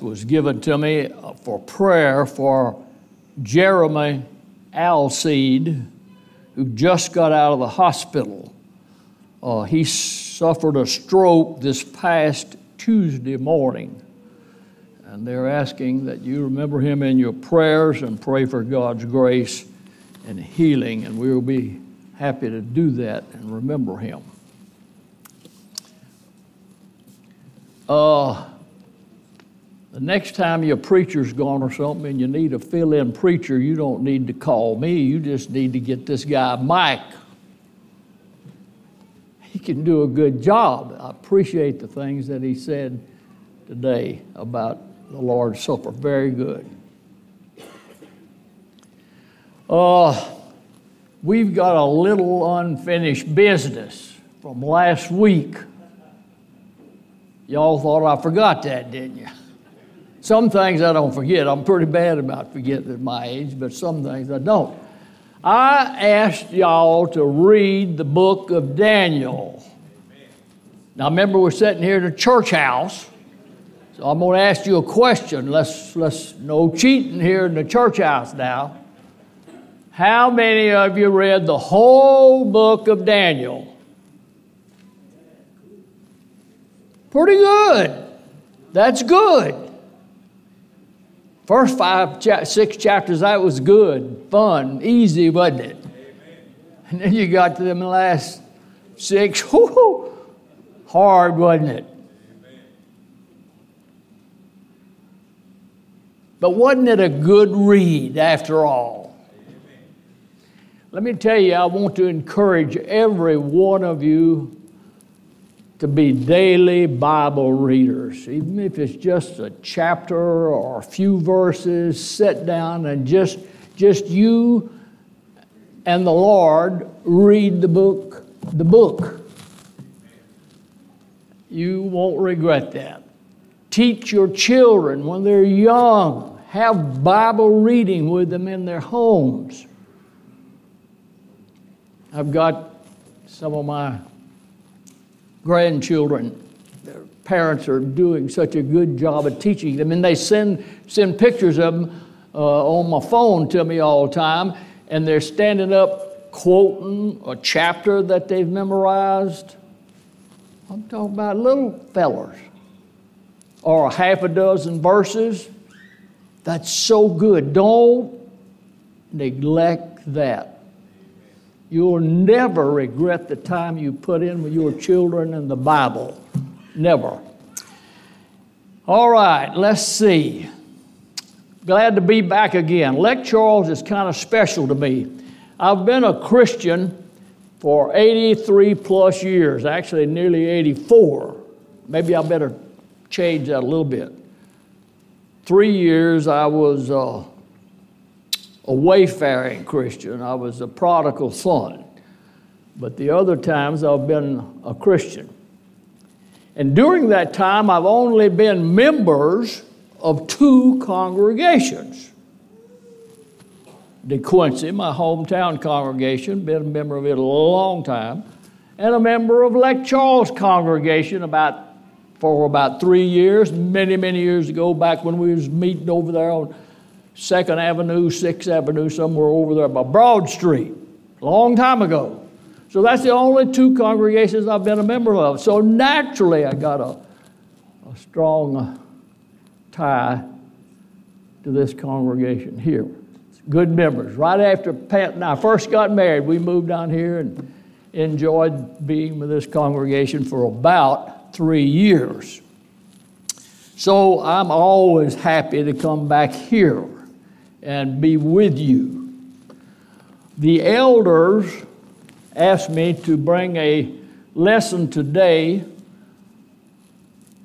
was given to me for prayer for Jeremy Alseed, who just got out of the hospital. Uh, he suffered a stroke this past Tuesday morning. And they're asking that you remember him in your prayers and pray for God's grace and healing. And we will be happy to do that and remember him. Uh, the next time your preacher's gone or something and you need a fill in preacher, you don't need to call me. You just need to get this guy, Mike. He can do a good job. I appreciate the things that he said today about the Lord's Supper. Very good. Uh, we've got a little unfinished business from last week. Y'all thought I forgot that, didn't you? Some things I don't forget. I'm pretty bad about forgetting at my age, but some things I don't. I asked y'all to read the book of Daniel. Now, remember, we're sitting here in a church house, so I'm going to ask you a question. Let's, let's no cheating here in the church house now. How many of you read the whole book of Daniel? Pretty good. That's good. First five, six chapters, that was good, fun, easy, wasn't it? And then you got to them the last six, whoo, hard, wasn't it? But wasn't it a good read after all? Let me tell you, I want to encourage every one of you to be daily Bible readers, even if it's just a chapter or a few verses, sit down and just, just you and the Lord read the book, the book. You won't regret that. Teach your children when they're young. Have Bible reading with them in their homes. I've got some of my grandchildren. Their parents are doing such a good job of teaching them, and they send, send pictures of them uh, on my phone to me all the time, and they're standing up quoting a chapter that they've memorized. I'm talking about little fellers, or a half a dozen verses. That's so good. Don't neglect that. You'll never regret the time you put in with your children and the Bible. Never. All right, let's see. Glad to be back again. Lake Charles is kind of special to me. I've been a Christian for 83 plus years, actually, nearly 84. Maybe I better change that a little bit. Three years I was. Uh, a wayfaring Christian. I was a prodigal son. But the other times I've been a Christian. And during that time, I've only been members of two congregations. De Quincy, my hometown congregation, been a member of it a long time, and a member of Lake Charles congregation about for about three years, many, many years ago, back when we was meeting over there on Second Avenue, Sixth Avenue, somewhere over there by Broad Street, long time ago. So that's the only two congregations I've been a member of. So naturally, I got a, a strong tie to this congregation here. Good members. Right after Pat and I first got married, we moved down here and enjoyed being with this congregation for about three years. So I'm always happy to come back here and be with you. The elders asked me to bring a lesson today.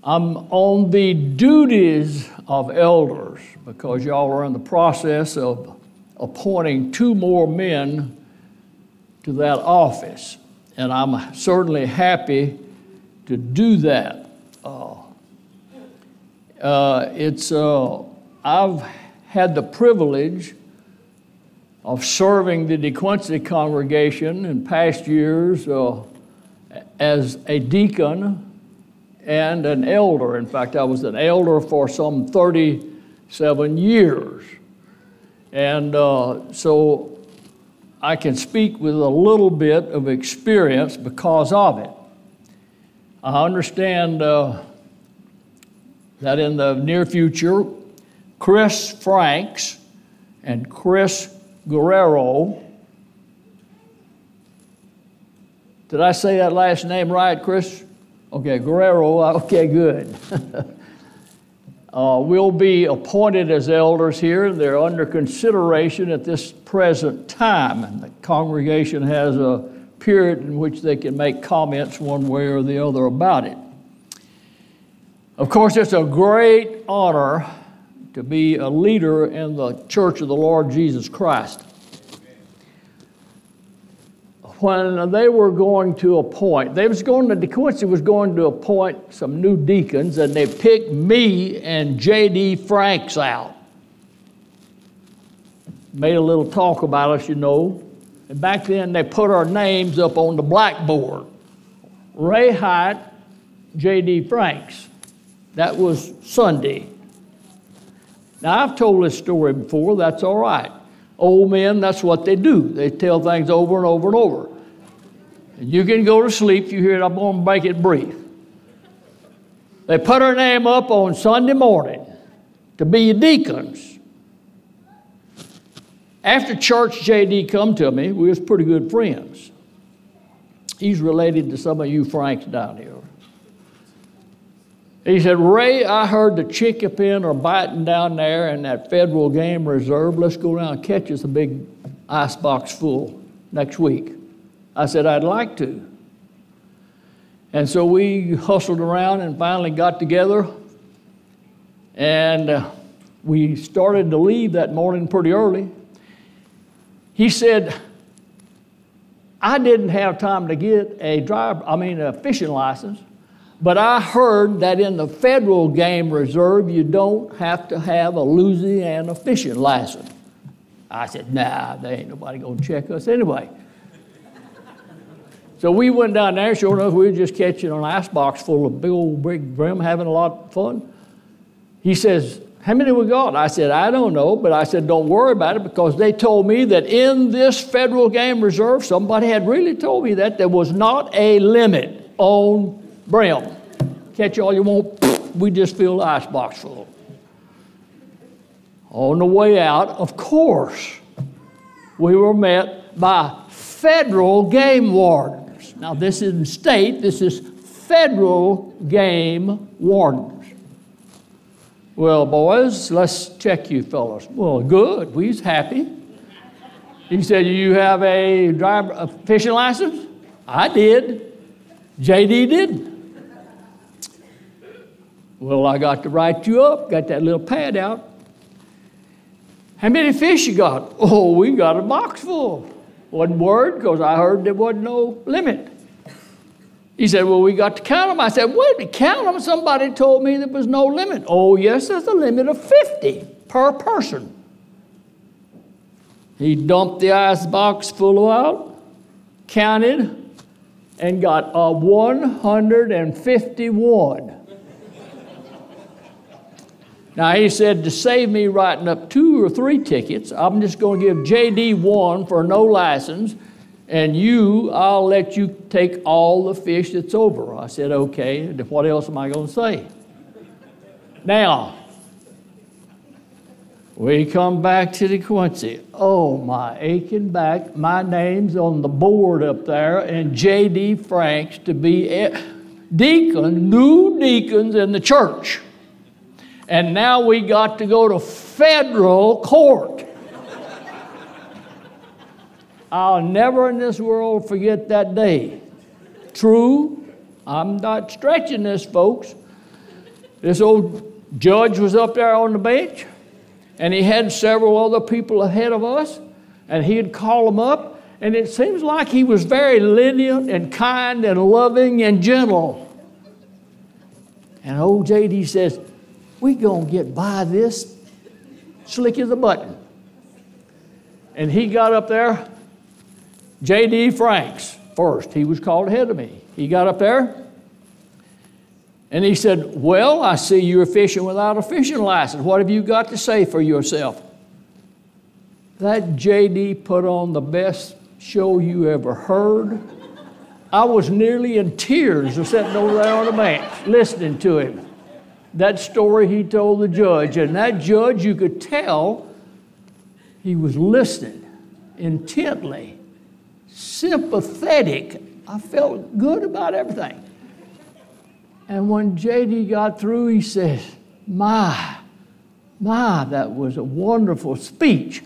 I'm on the duties of elders because y'all are in the process of appointing two more men to that office. And I'm certainly happy to do that. Uh, uh, it's, uh, I've had the privilege of serving the De DeQuincy congregation in past years uh, as a deacon and an elder. In fact, I was an elder for some 37 years. And uh, so I can speak with a little bit of experience because of it. I understand uh, that in the near future, Chris Franks and Chris Guerrero. Did I say that last name right, Chris? Okay, Guerrero. Okay, good. uh, will be appointed as elders here. They're under consideration at this present time, and the congregation has a period in which they can make comments one way or the other about it. Of course, it's a great honor to be a leader in the church of the Lord Jesus Christ. When they were going to appoint, they was going to, DeQuincy was going to appoint some new deacons, and they picked me and J.D. Franks out. Made a little talk about us, you know. And back then, they put our names up on the blackboard. Ray Hyatt, J.D. Franks. That was Sunday. Now, I've told this story before, that's all right. Old men, that's what they do. They tell things over and over and over. And you can go to sleep, you hear it, I'm going to make it brief. They put her name up on Sunday morning to be deacons. After church, JD come to me. We was pretty good friends. He's related to some of you Franks down here. He said, Ray, I heard the chickapin are biting down there in that federal game reserve. Let's go down and catch us a big ice box full next week. I said, I'd like to. And so we hustled around and finally got together. And uh, we started to leave that morning pretty early. He said, I didn't have time to get a drive, I mean, a fishing license. But I heard that in the federal game reserve, you don't have to have a Louisiana fishing license. I said, nah, there ain't nobody gonna check us anyway. so we went down there, sure enough, we were just catching an ice box full of big old big brim, having a lot of fun. He says, how many we got? I said, I don't know, but I said, don't worry about it because they told me that in this federal game reserve, somebody had really told me that there was not a limit on brim. Catch all you want, we just fill the icebox full. On the way out, of course, we were met by federal game wardens. Now, this isn't state, this is federal game wardens. Well, boys, let's check you fellows. Well, good. We's happy. He said, You have a driver a fishing license? I did. JD didn't. Well, I got to write you up, got that little pad out. How many fish you got? Oh, we got a box full. One word, because I heard there wasn't no limit. He said, Well, we got to count them. I said, Wait, to count them? Somebody told me there was no limit. Oh, yes, there's a limit of 50 per person. He dumped the ice box full out, counted, and got a 151. Now, he said, to save me writing up two or three tickets, I'm just going to give JD one for no license, and you, I'll let you take all the fish that's over. I said, okay. What else am I going to say? Now, we come back to the DeQuincy. Oh, my aching back. My name's on the board up there, and J.D. Franks to be deacon, new deacons in the church and now we got to go to federal court. I'll never in this world forget that day. True, I'm not stretching this, folks. This old judge was up there on the bench, and he had several other people ahead of us, and he'd call them up, and it seems like he was very lenient and kind and loving and gentle. And old JD says, we going to get by this slick as a button. And he got up there, J.D. Franks first. He was called ahead of me. He got up there, And he said, Well, I see you're fishing without a fishing license. What have you got to say for yourself? That JD put on the best show you ever heard. I was nearly in tears sitting over there on the bench listening to him. That story he told the judge, and that judge, you could tell he was listening intently, sympathetic. I felt good about everything. And when JD got through, he said, My, my, that was a wonderful speech.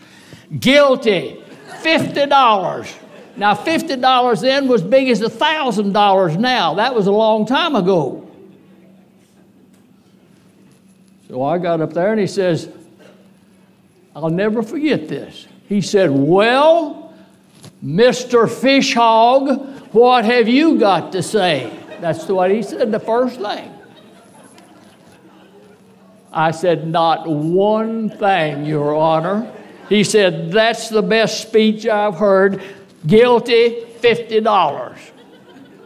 Guilty, $50. Now, $50 then was big as $1,000 now. That was a long time ago. So I got up there and he says, I'll never forget this. He said, Well, Mr. Fish Hog, what have you got to say? That's what he said, the first thing. I said, Not one thing, Your Honor. He said, That's the best speech I've heard. Guilty, $50.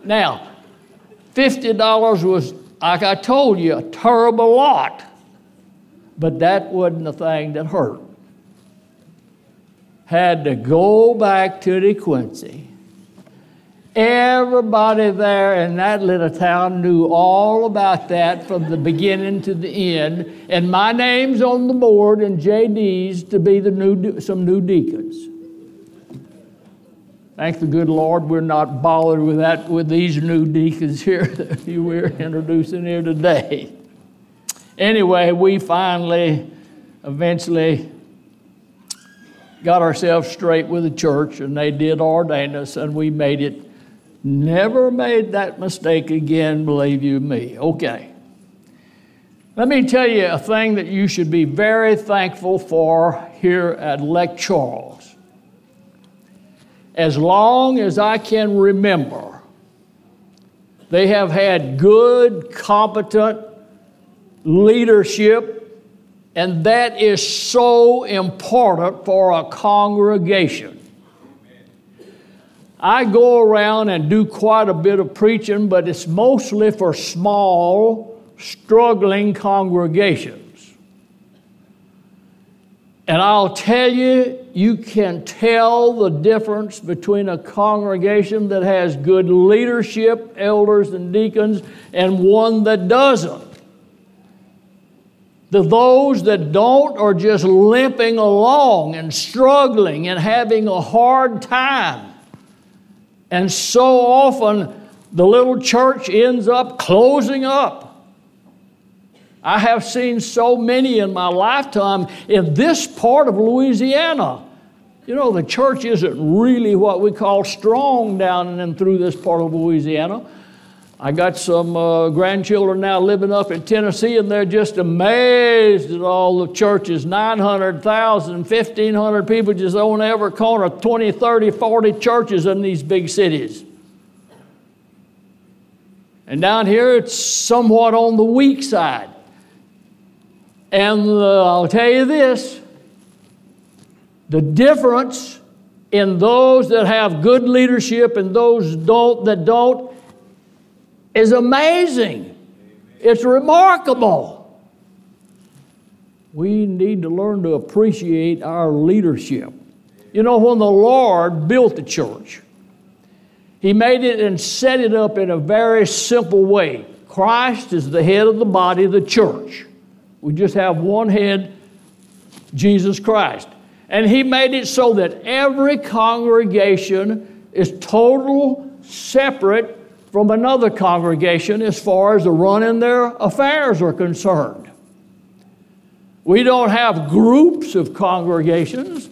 Now, $50 was, like I told you, a terrible lot. But that wasn't the thing that hurt. Had to go back to De DeQuincy Everybody there in that little town knew all about that from the beginning to the end. And my name's on the board and JD's to be the new, some new deacons. Thank the good Lord we're not bothered with that with these new deacons here that we're introducing here today. Anyway, we finally, eventually, got ourselves straight with the church, and they did ordain us, and we made it Never made that mistake again, believe you me. Okay. Let me tell you a thing that you should be very thankful for here at Lake Charles. As long as I can remember, they have had good, competent leadership, and that is so important for a congregation. I go around and do quite a bit of preaching, but it's mostly for small, struggling congregations. And I'll tell you, you can tell the difference between a congregation that has good leadership, elders and deacons, and one that doesn't. The those that don't are just limping along and struggling and having a hard time. And so often, the little church ends up closing up. I have seen so many in my lifetime in this part of Louisiana. You know, the church isn't really what we call strong down and through this part of Louisiana. I got some uh, grandchildren now living up in Tennessee, and they're just amazed at all the churches 900,000, 1,500 people just on every corner, 20, 30, 40 churches in these big cities. And down here, it's somewhat on the weak side. And uh, I'll tell you this the difference in those that have good leadership and those don't, that don't is amazing. It's remarkable. We need to learn to appreciate our leadership. You know, when the Lord built the church, He made it and set it up in a very simple way. Christ is the head of the body of the church. We just have one head, Jesus Christ. And He made it so that every congregation is total, separate, from another congregation as far as the running their affairs are concerned. We don't have groups of congregations.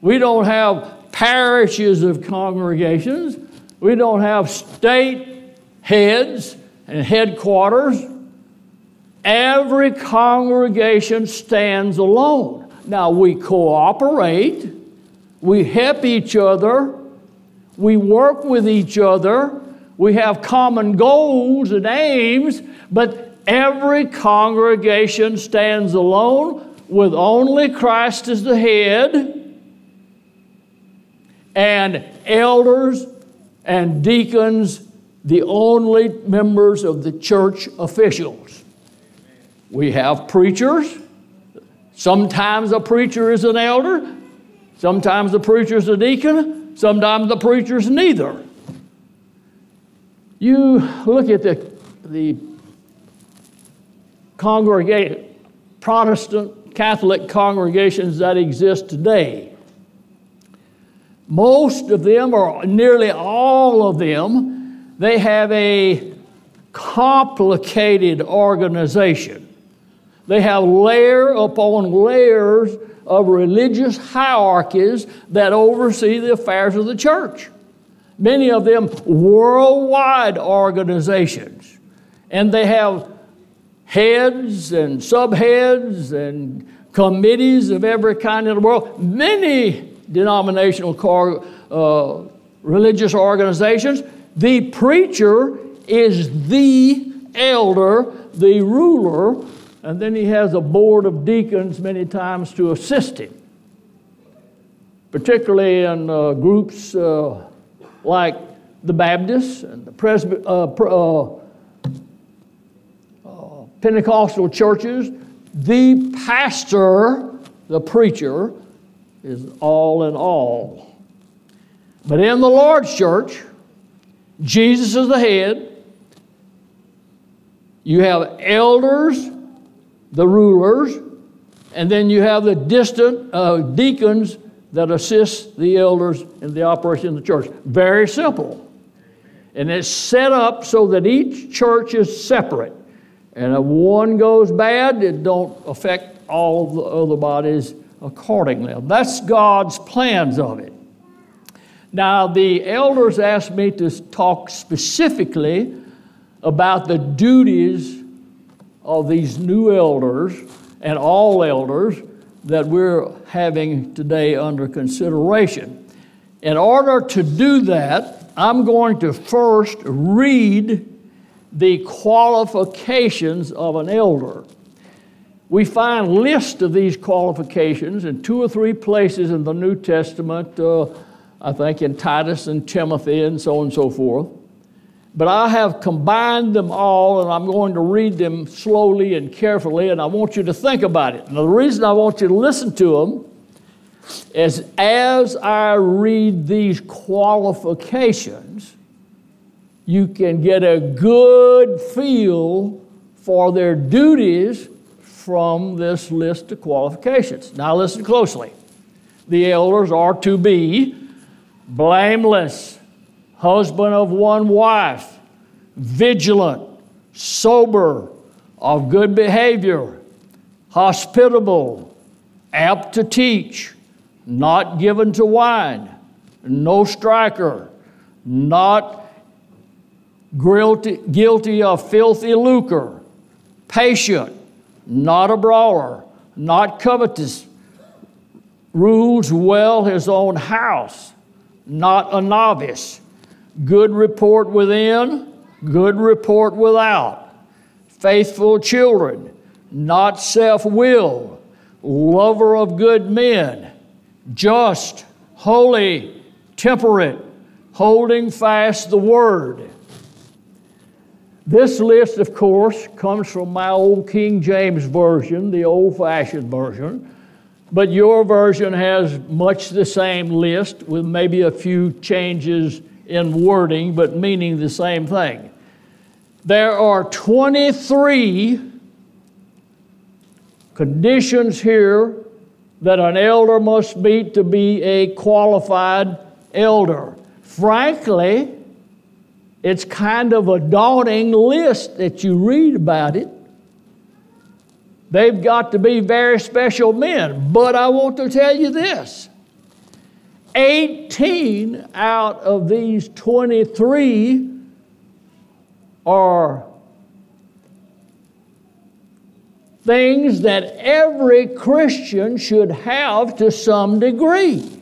We don't have parishes of congregations. We don't have state heads and headquarters. Every congregation stands alone. Now we cooperate, we help each other, we work with each other, we have common goals and aims, but every congregation stands alone with only Christ as the head, and elders and deacons the only members of the church officials. We have preachers. Sometimes a preacher is an elder, sometimes the preacher is a deacon, sometimes the preacher is neither. You look at the, the Protestant Catholic congregations that exist today. Most of them, or nearly all of them, they have a complicated organization. They have layer upon layers of religious hierarchies that oversee the affairs of the church. Many of them worldwide organizations. And they have heads and subheads and committees of every kind in the world. Many denominational car, uh, religious organizations. The preacher is the elder, the ruler, and then he has a board of deacons many times to assist him, particularly in uh, groups uh, like the Baptists and the Presby- uh, uh Pentecostal churches, the pastor, the preacher, is all in all. But in the Lord's church, Jesus is the head. You have elders, the rulers, and then you have the distant uh, deacons that assists the elders in the operation of the church. Very simple. And it's set up so that each church is separate. And if one goes bad, it don't affect all the other bodies accordingly. That's God's plans of it. Now, the elders asked me to talk specifically about the duties of these new elders and all elders that we're having today under consideration. In order to do that, I'm going to first read the qualifications of an elder. We find lists of these qualifications in two or three places in the New Testament, uh, I think in Titus and Timothy and so on and so forth. But I have combined them all, and I'm going to read them slowly and carefully, and I want you to think about it. Now, the reason I want you to listen to them is as I read these qualifications, you can get a good feel for their duties from this list of qualifications. Now, listen closely. The elders are to be blameless, husband of one wife, vigilant, sober, of good behavior, hospitable, apt to teach, not given to wine, no striker, not guilty, guilty of filthy lucre, patient, not a brawler, not covetous, rules well his own house, not a novice, good report within, good report without, faithful children, not self willed, lover of good men, just, holy, temperate, holding fast the word. This list, of course, comes from my old King James Version, the old fashioned version, but your version has much the same list with maybe a few changes in wording, but meaning the same thing. There are 23 conditions here that an elder must meet to be a qualified elder. Frankly, it's kind of a daunting list that you read about it. They've got to be very special men. But I want to tell you this 18 out of these 23 are things that every Christian should have to some degree.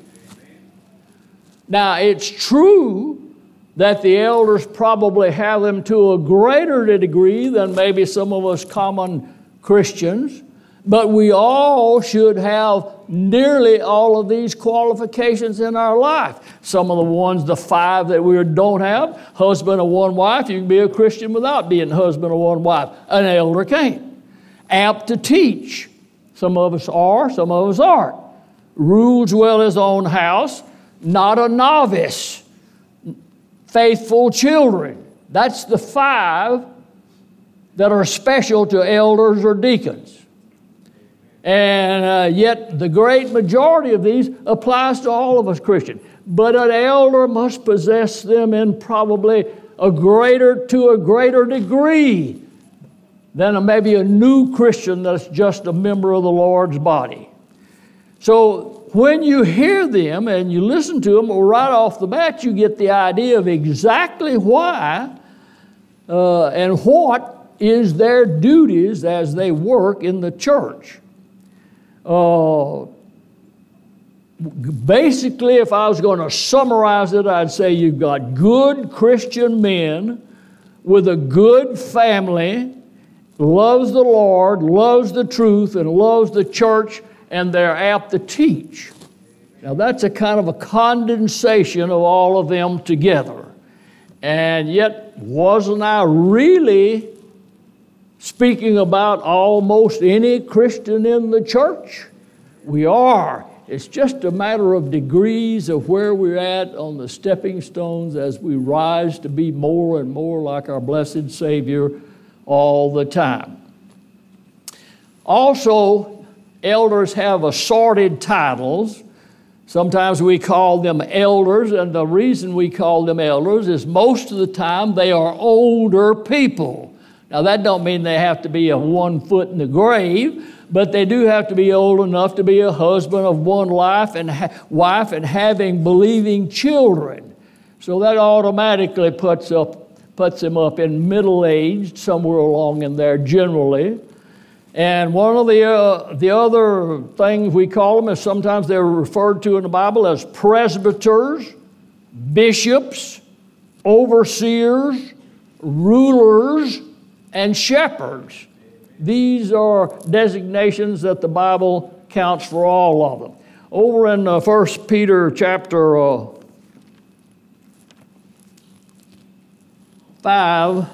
Now, it's true that the elders probably have them to a greater degree than maybe some of us common Christians. But we all should have nearly all of these qualifications in our life. Some of the ones, the five that we don't have husband of one wife, you can be a Christian without being husband of one wife. An elder can't. Apt to teach. Some of us are, some of us aren't. Rules well his own house, not a novice. Faithful children. That's the five that are special to elders or deacons. And uh, yet, the great majority of these applies to all of us Christians. But an elder must possess them in probably a greater, to a greater degree than a, maybe a new Christian that's just a member of the Lord's body. So when you hear them and you listen to them, well, right off the bat, you get the idea of exactly why uh, and what is their duties as they work in the church. Uh, basically, if I was going to summarize it, I'd say you've got good Christian men with a good family, loves the Lord, loves the truth, and loves the church, and they're apt to teach. Now, that's a kind of a condensation of all of them together. And yet, wasn't I really speaking about almost any Christian in the church? We are. It's just a matter of degrees of where we're at on the stepping stones as we rise to be more and more like our blessed Savior all the time. Also, elders have assorted titles. Sometimes we call them elders, and the reason we call them elders is most of the time they are older people. Now that don't mean they have to be a one foot in the grave, but they do have to be old enough to be a husband of one life and ha- wife and having believing children. So that automatically puts up puts them up in middle age somewhere along in there generally. And one of the, uh, the other things we call them is sometimes they're referred to in the Bible as presbyters, bishops, overseers, rulers, and shepherds. These are designations that the Bible counts for all of them. Over in uh, 1 Peter chapter uh, 5,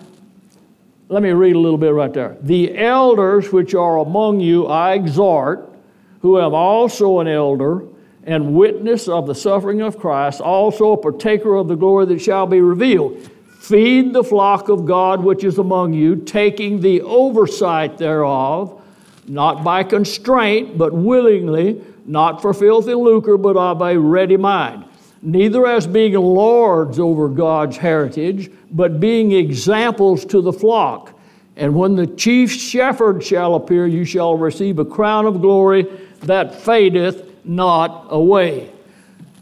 let me read a little bit right there. The elders which are among you I exhort, who am also an elder and witness of the suffering of Christ, also a partaker of the glory that shall be revealed. Feed the flock of God which is among you, taking the oversight thereof, not by constraint, but willingly, not for filthy lucre, but of a ready mind. Neither as being lords over God's heritage, but being examples to the flock. And when the chief shepherd shall appear, you shall receive a crown of glory that fadeth not away.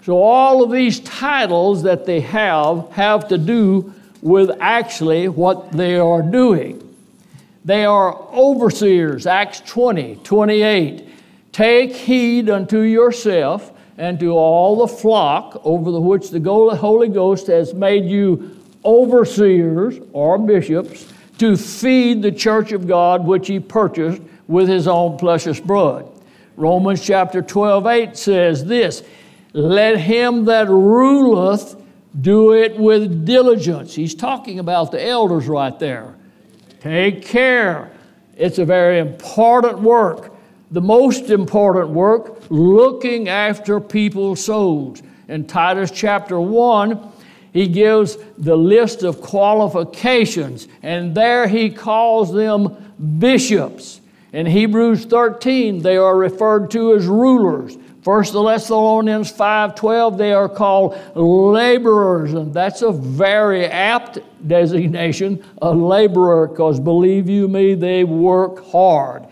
So, all of these titles that they have have to do with actually what they are doing. They are overseers, Acts 20, 28. Take heed unto yourself and to all the flock over the which the Holy Ghost has made you overseers or bishops to feed the church of God which he purchased with his own precious blood. Romans chapter 12, 8 says this Let him that ruleth do it with diligence. He's talking about the elders right there. Take care. It's a very important work. The most important work, looking after people's souls. In Titus chapter 1, he gives the list of qualifications, and there he calls them bishops. In Hebrews 13, they are referred to as rulers. First Thessalonians 5:12 they are called laborers and that's a very apt designation a laborer because believe you me they work hard.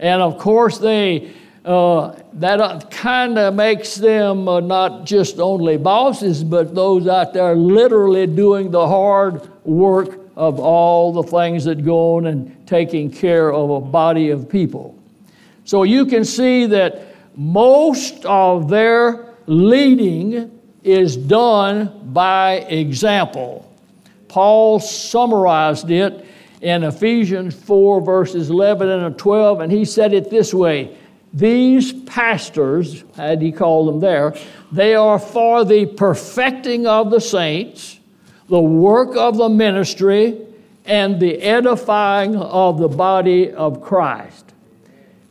And of course they uh, that uh, kind of makes them uh, not just only bosses, but those out there literally doing the hard work of all the things that go on and taking care of a body of people. So you can see that most of their leading is done by example. Paul summarized it in Ephesians 4, verses 11 and 12, and he said it this way These pastors, had he called them there, they are for the perfecting of the saints, the work of the ministry, and the edifying of the body of Christ.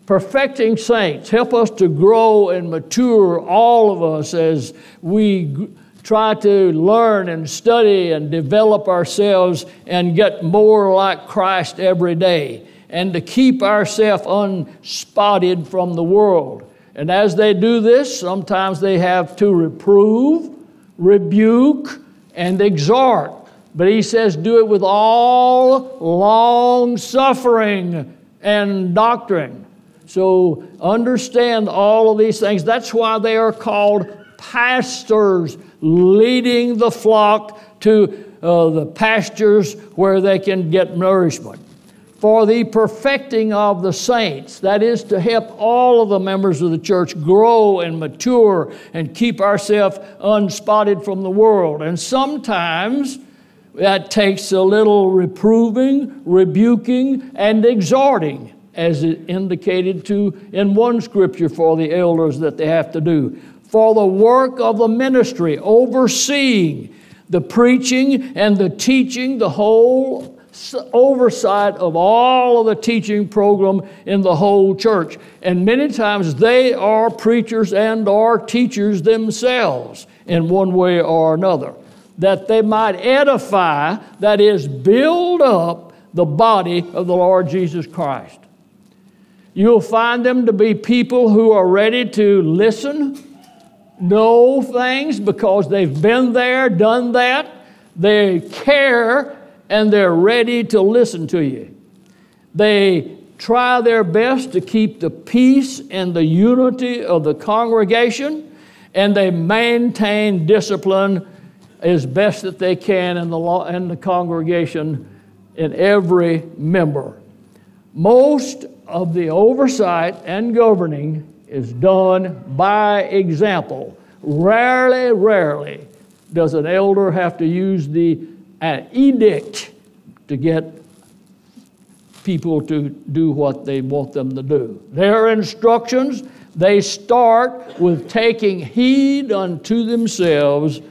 Perfecting saints, help us to grow and mature, all of us, as we try to learn and study and develop ourselves and get more like Christ every day, and to keep ourselves unspotted from the world. And as they do this, sometimes they have to reprove, rebuke, and exhort. But he says, do it with all long suffering and doctrine. So understand all of these things. That's why they are called pastors leading the flock to uh, the pastures where they can get nourishment. For the perfecting of the saints, that is to help all of the members of the church grow and mature and keep ourselves unspotted from the world. And sometimes that takes a little reproving, rebuking, and exhorting, as it indicated to in one scripture for the elders that they have to do for the work of the ministry, overseeing the preaching and the teaching, the whole oversight of all of the teaching program in the whole church. And many times they are preachers and are teachers themselves in one way or another. That they might edify, that is, build up the body of the Lord Jesus Christ. You'll find them to be people who are ready to listen know things because they've been there, done that. They care and they're ready to listen to you. They try their best to keep the peace and the unity of the congregation, and they maintain discipline as best that they can in the, law, in the congregation in every member. Most of the oversight and governing is done by example. Rarely, rarely does an elder have to use the an edict to get people to do what they want them to do. Their instructions, they start with taking heed unto themselves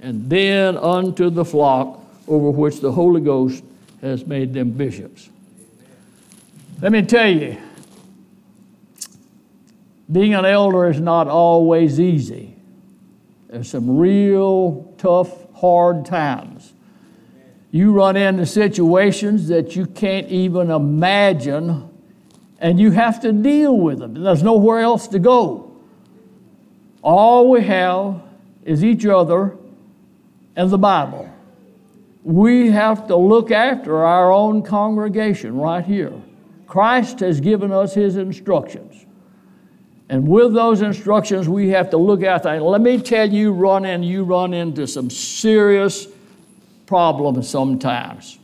and then unto the flock over which the Holy Ghost has made them bishops. Let me tell you, being an elder is not always easy. There's some real tough, hard times. You run into situations that you can't even imagine, and you have to deal with them. There's nowhere else to go. All we have is each other and the Bible. We have to look after our own congregation right here. Christ has given us his instructions. And with those instructions, we have to look at that. Let me tell you, run in, you run into some serious problems sometimes.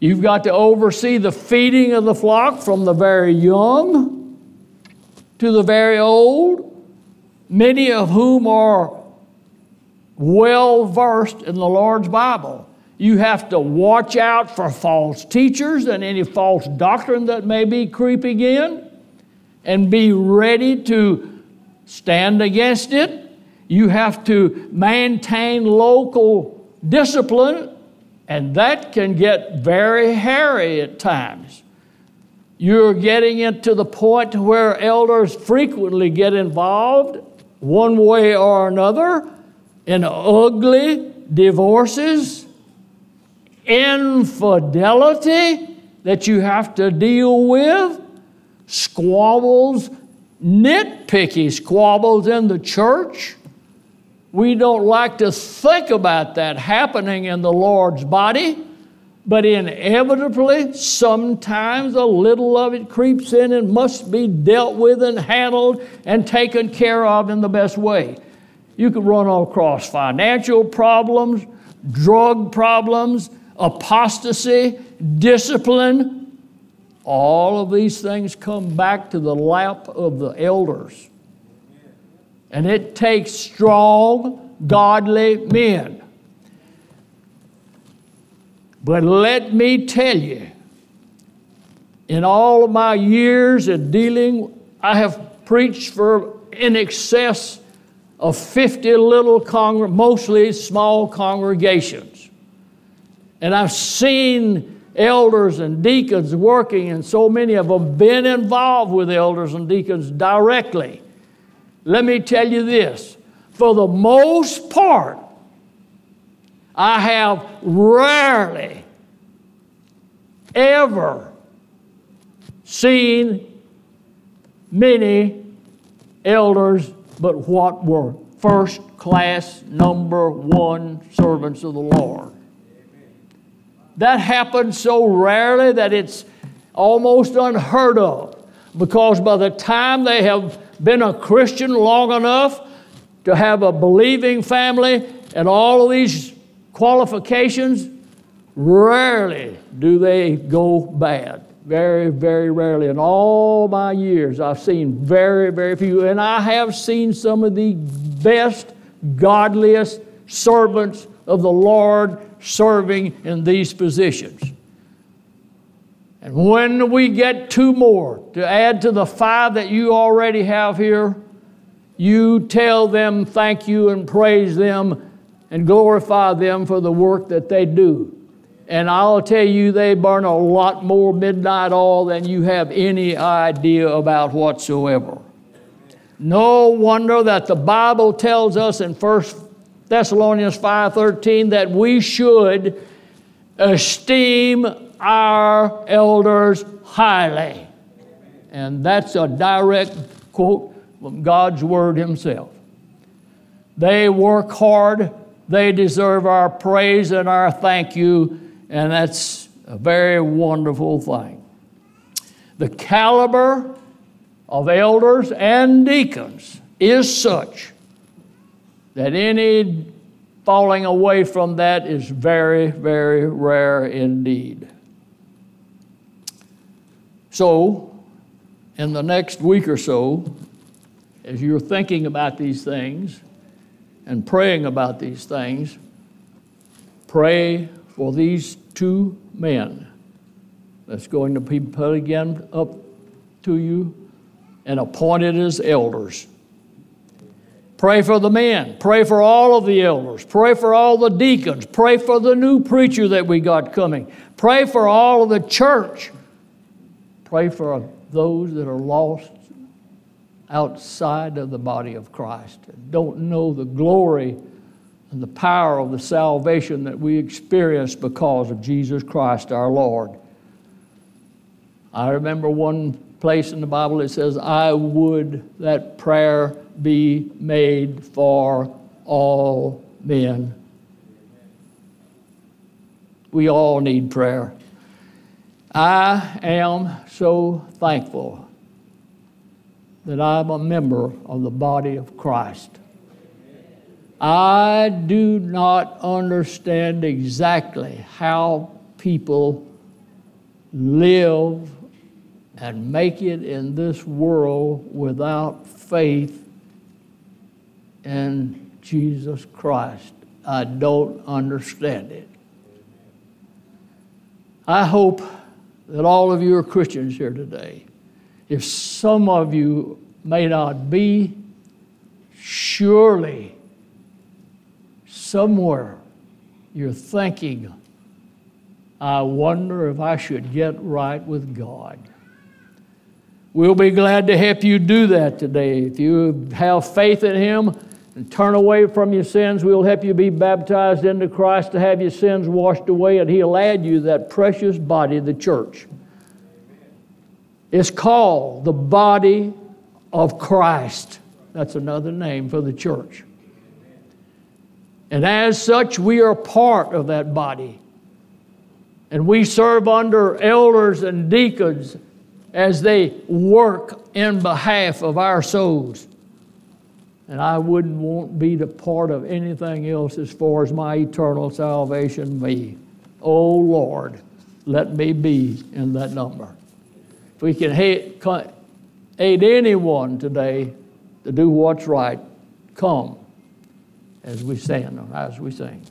You've got to oversee the feeding of the flock from the very young to the very old, many of whom are well versed in the Lord's Bible. You have to watch out for false teachers and any false doctrine that may be creeping in and be ready to stand against it. You have to maintain local discipline, and that can get very hairy at times. You're getting it to the point where elders frequently get involved, one way or another, in ugly divorces, infidelity that you have to deal with squabbles, nitpicky squabbles in the church. We don't like to think about that happening in the Lord's body, but inevitably, sometimes a little of it creeps in and must be dealt with and handled and taken care of in the best way. You could run across financial problems, drug problems, apostasy, discipline, all of these things come back to the lap of the elders. And it takes strong, godly men. But let me tell you, in all of my years of dealing, I have preached for in excess of 50 little, congr- mostly small congregations. And I've seen elders and deacons working, and so many of them been involved with elders and deacons directly. Let me tell you this for the most part, I have rarely ever seen many elders but what were first class, number one servants of the Lord. That happens so rarely that it's almost unheard of because by the time they have been a Christian long enough to have a believing family and all of these qualifications, rarely do they go bad. Very, very rarely. In all my years, I've seen very, very few. And I have seen some of the best, godliest servants of the Lord serving in these positions. And when we get two more to add to the five that you already have here, you tell them thank you and praise them and glorify them for the work that they do. And I'll tell you, they burn a lot more midnight oil than you have any idea about whatsoever. No wonder that the Bible tells us in 1 Thessalonians 5:13 that we should esteem our elders highly. And that's a direct quote from God's word himself. They work hard, they deserve our praise and our thank you and that's a very wonderful thing. The caliber of elders and deacons is such that any falling away from that is very, very rare indeed. So, in the next week or so, as you're thinking about these things and praying about these things, pray for these two men that's going to be put again up to you and appointed as elders. Pray for the men. Pray for all of the elders. Pray for all the deacons. Pray for the new preacher that we got coming. Pray for all of the church. Pray for those that are lost outside of the body of Christ and don't know the glory and the power of the salvation that we experience because of Jesus Christ our Lord. I remember one place in the Bible that says, I would that prayer be made for all men. We all need prayer. I am so thankful that I'm a member of the body of Christ. I do not understand exactly how people live and make it in this world without faith in Jesus Christ. I don't understand it. I hope that all of you are Christians here today. If some of you may not be, surely somewhere you're thinking, I wonder if I should get right with God. We'll be glad to help you do that today. If you have faith in Him and turn away from your sins, we'll help you be baptized into Christ to have your sins washed away, and He'll add you that precious body, the church. It's called the body of Christ. That's another name for the church. And as such, we are part of that body. And we serve under elders and deacons as they work in behalf of our souls. And I wouldn't want be the part of anything else as far as my eternal salvation be. Oh Lord, let me be in that number. If we can aid anyone today to do what's right, come as we stand, as we sing.